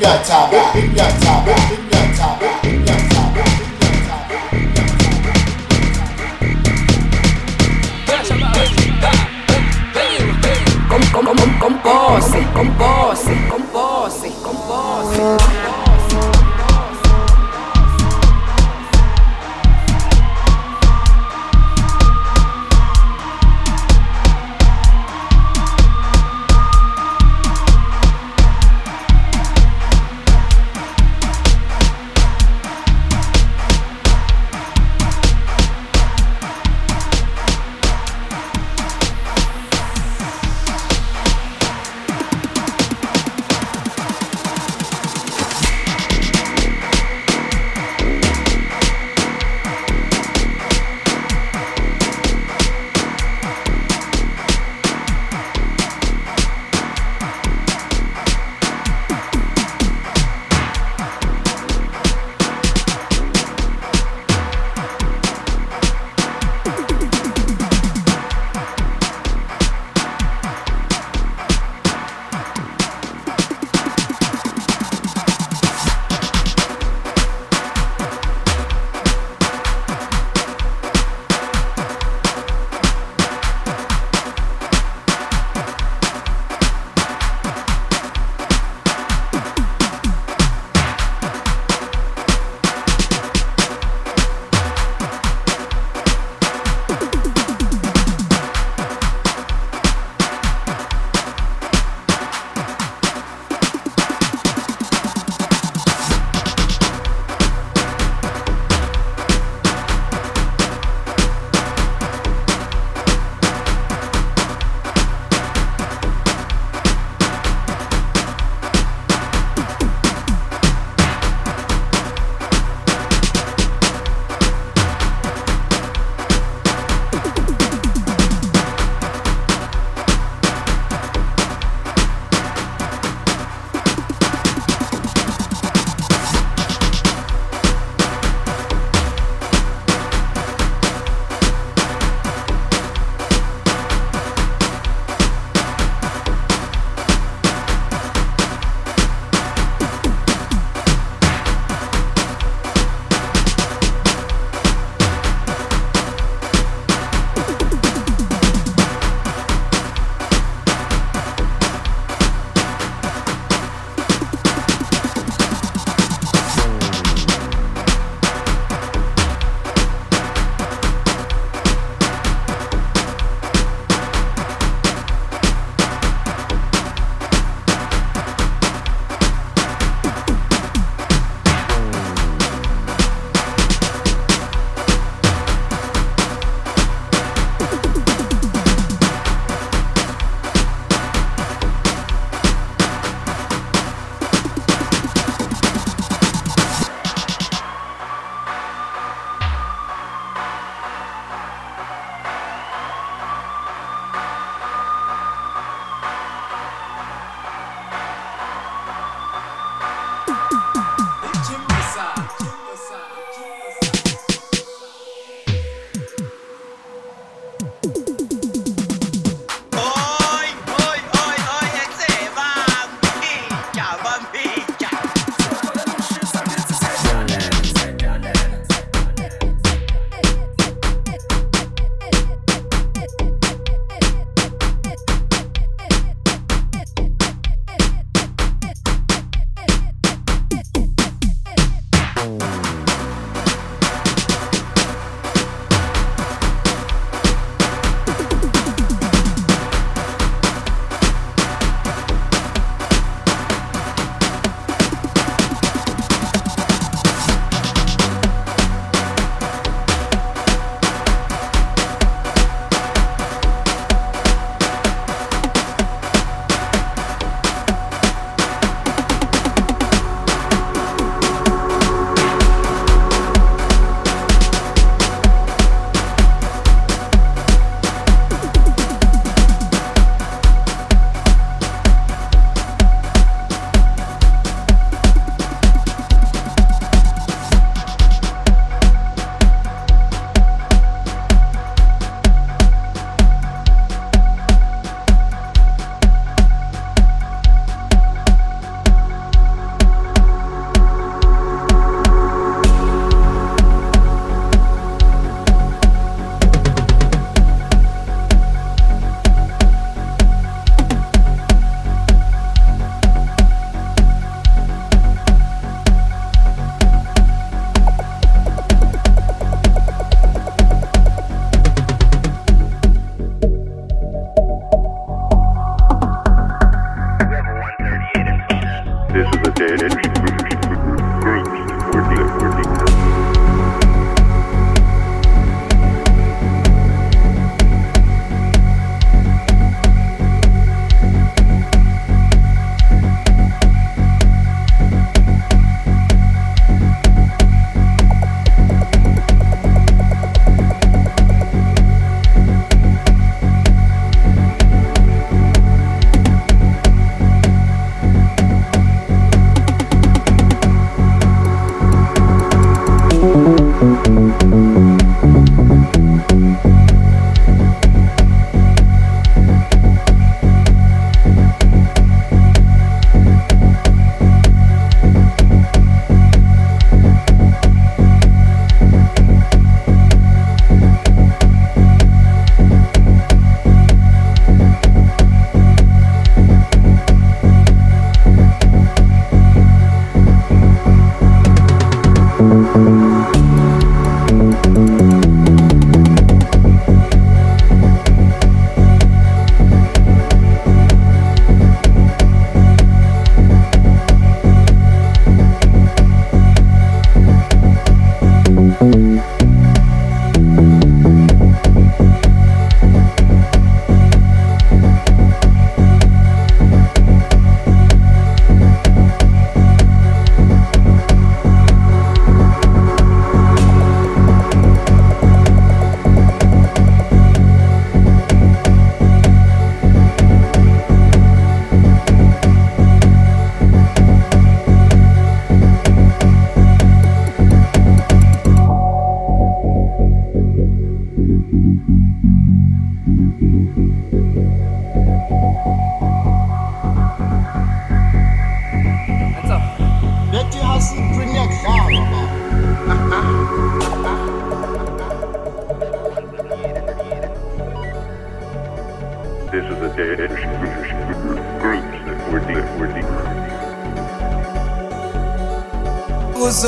Binyataba, binyataba, binyataba,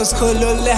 Göz kulüle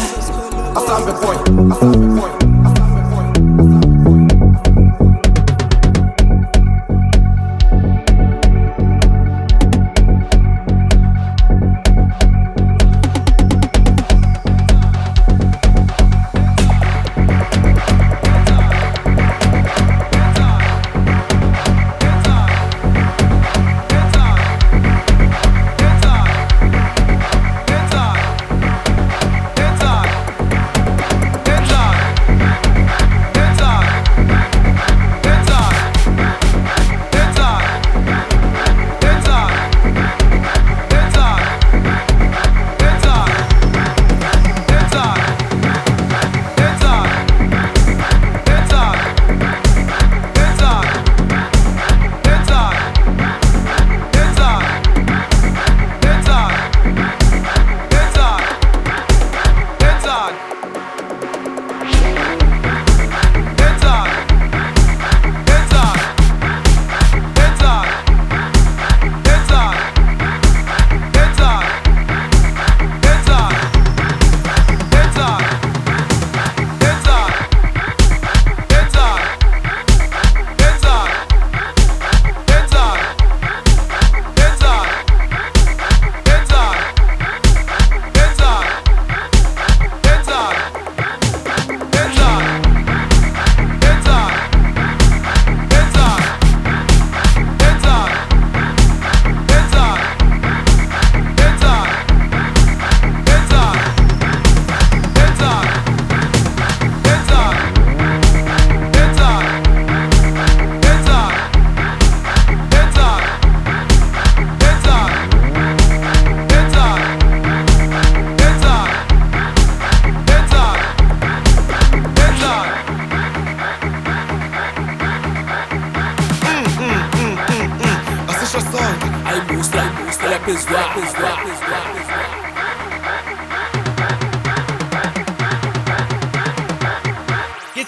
rappers, rappers, rappers, rappers, rappers.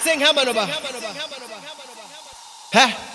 Sing hammer over. Ha!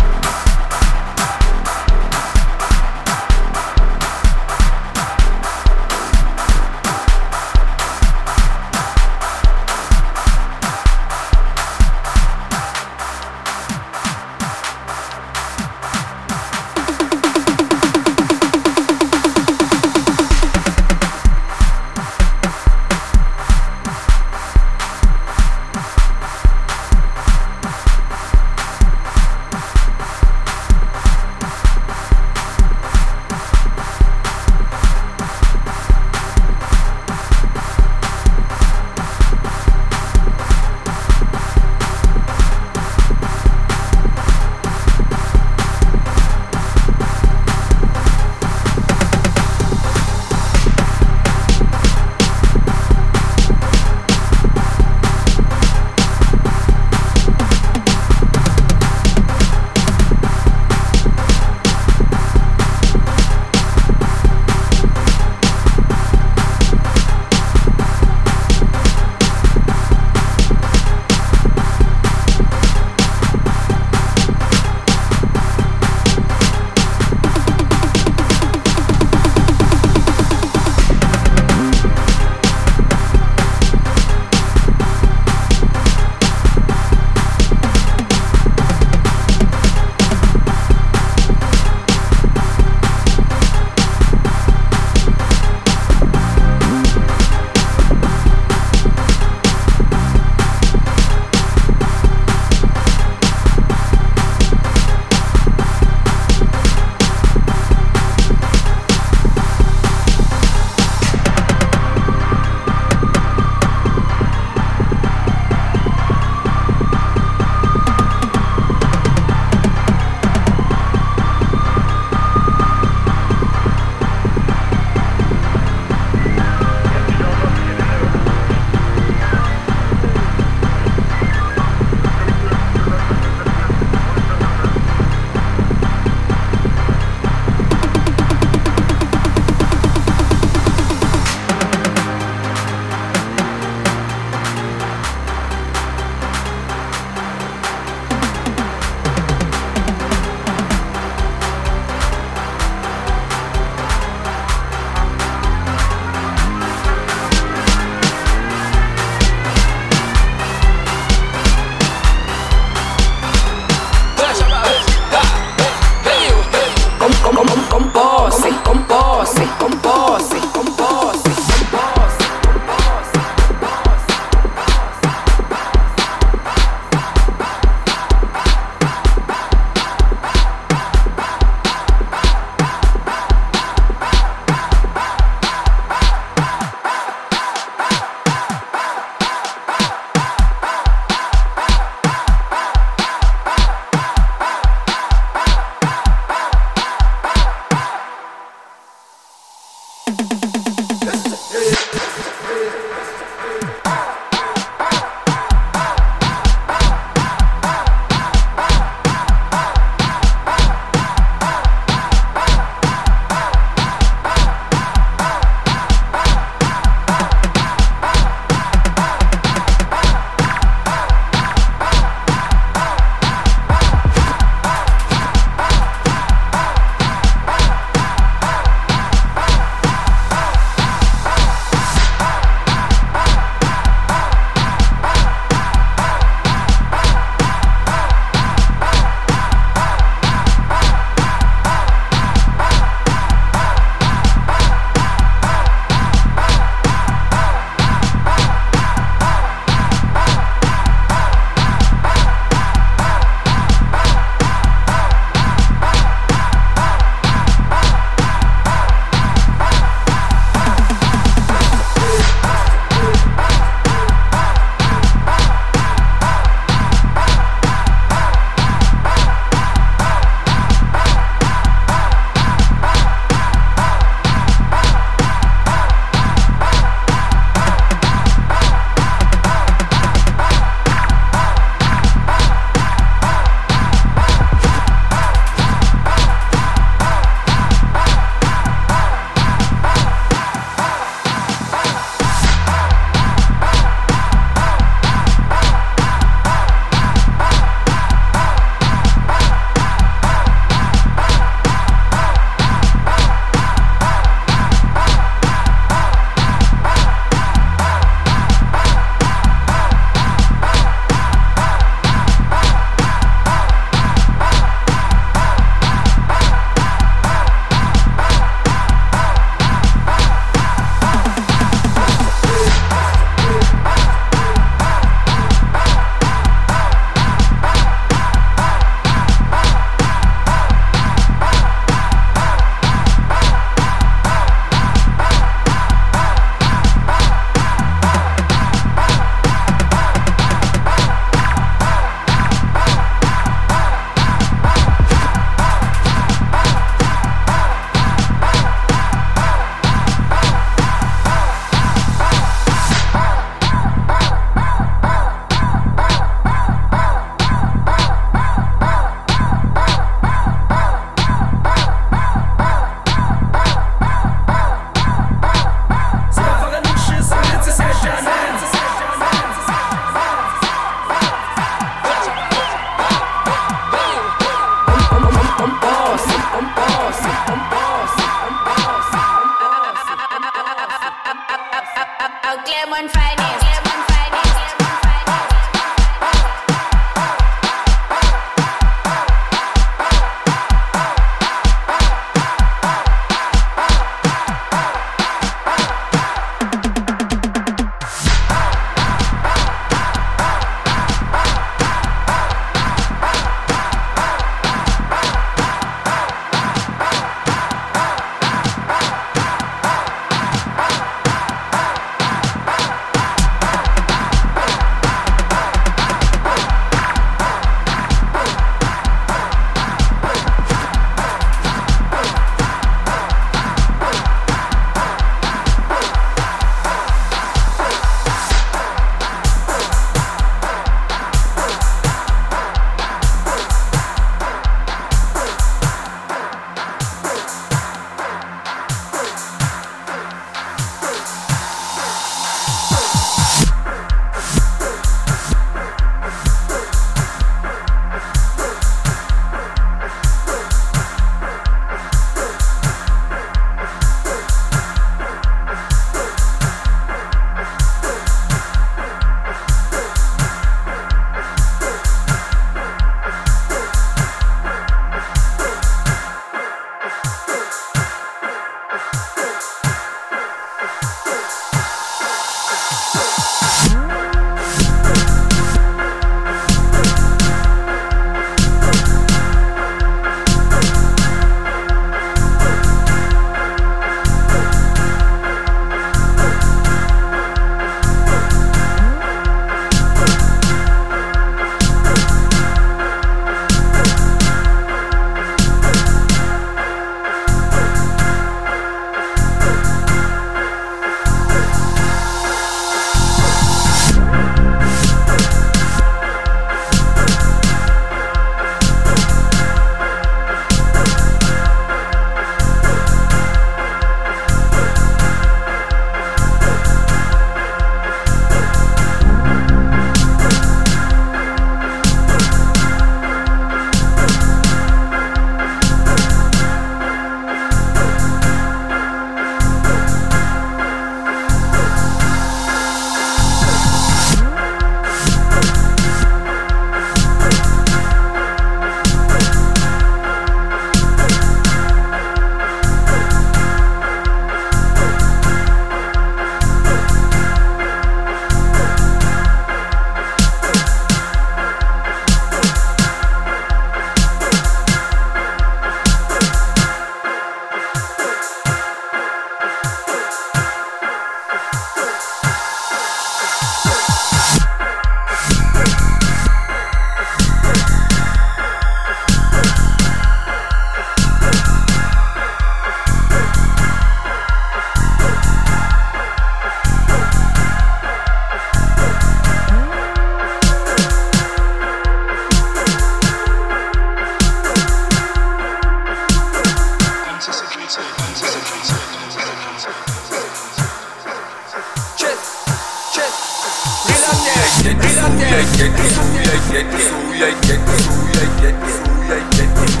like it, so we like it, so we like it, so we like it, so we like it.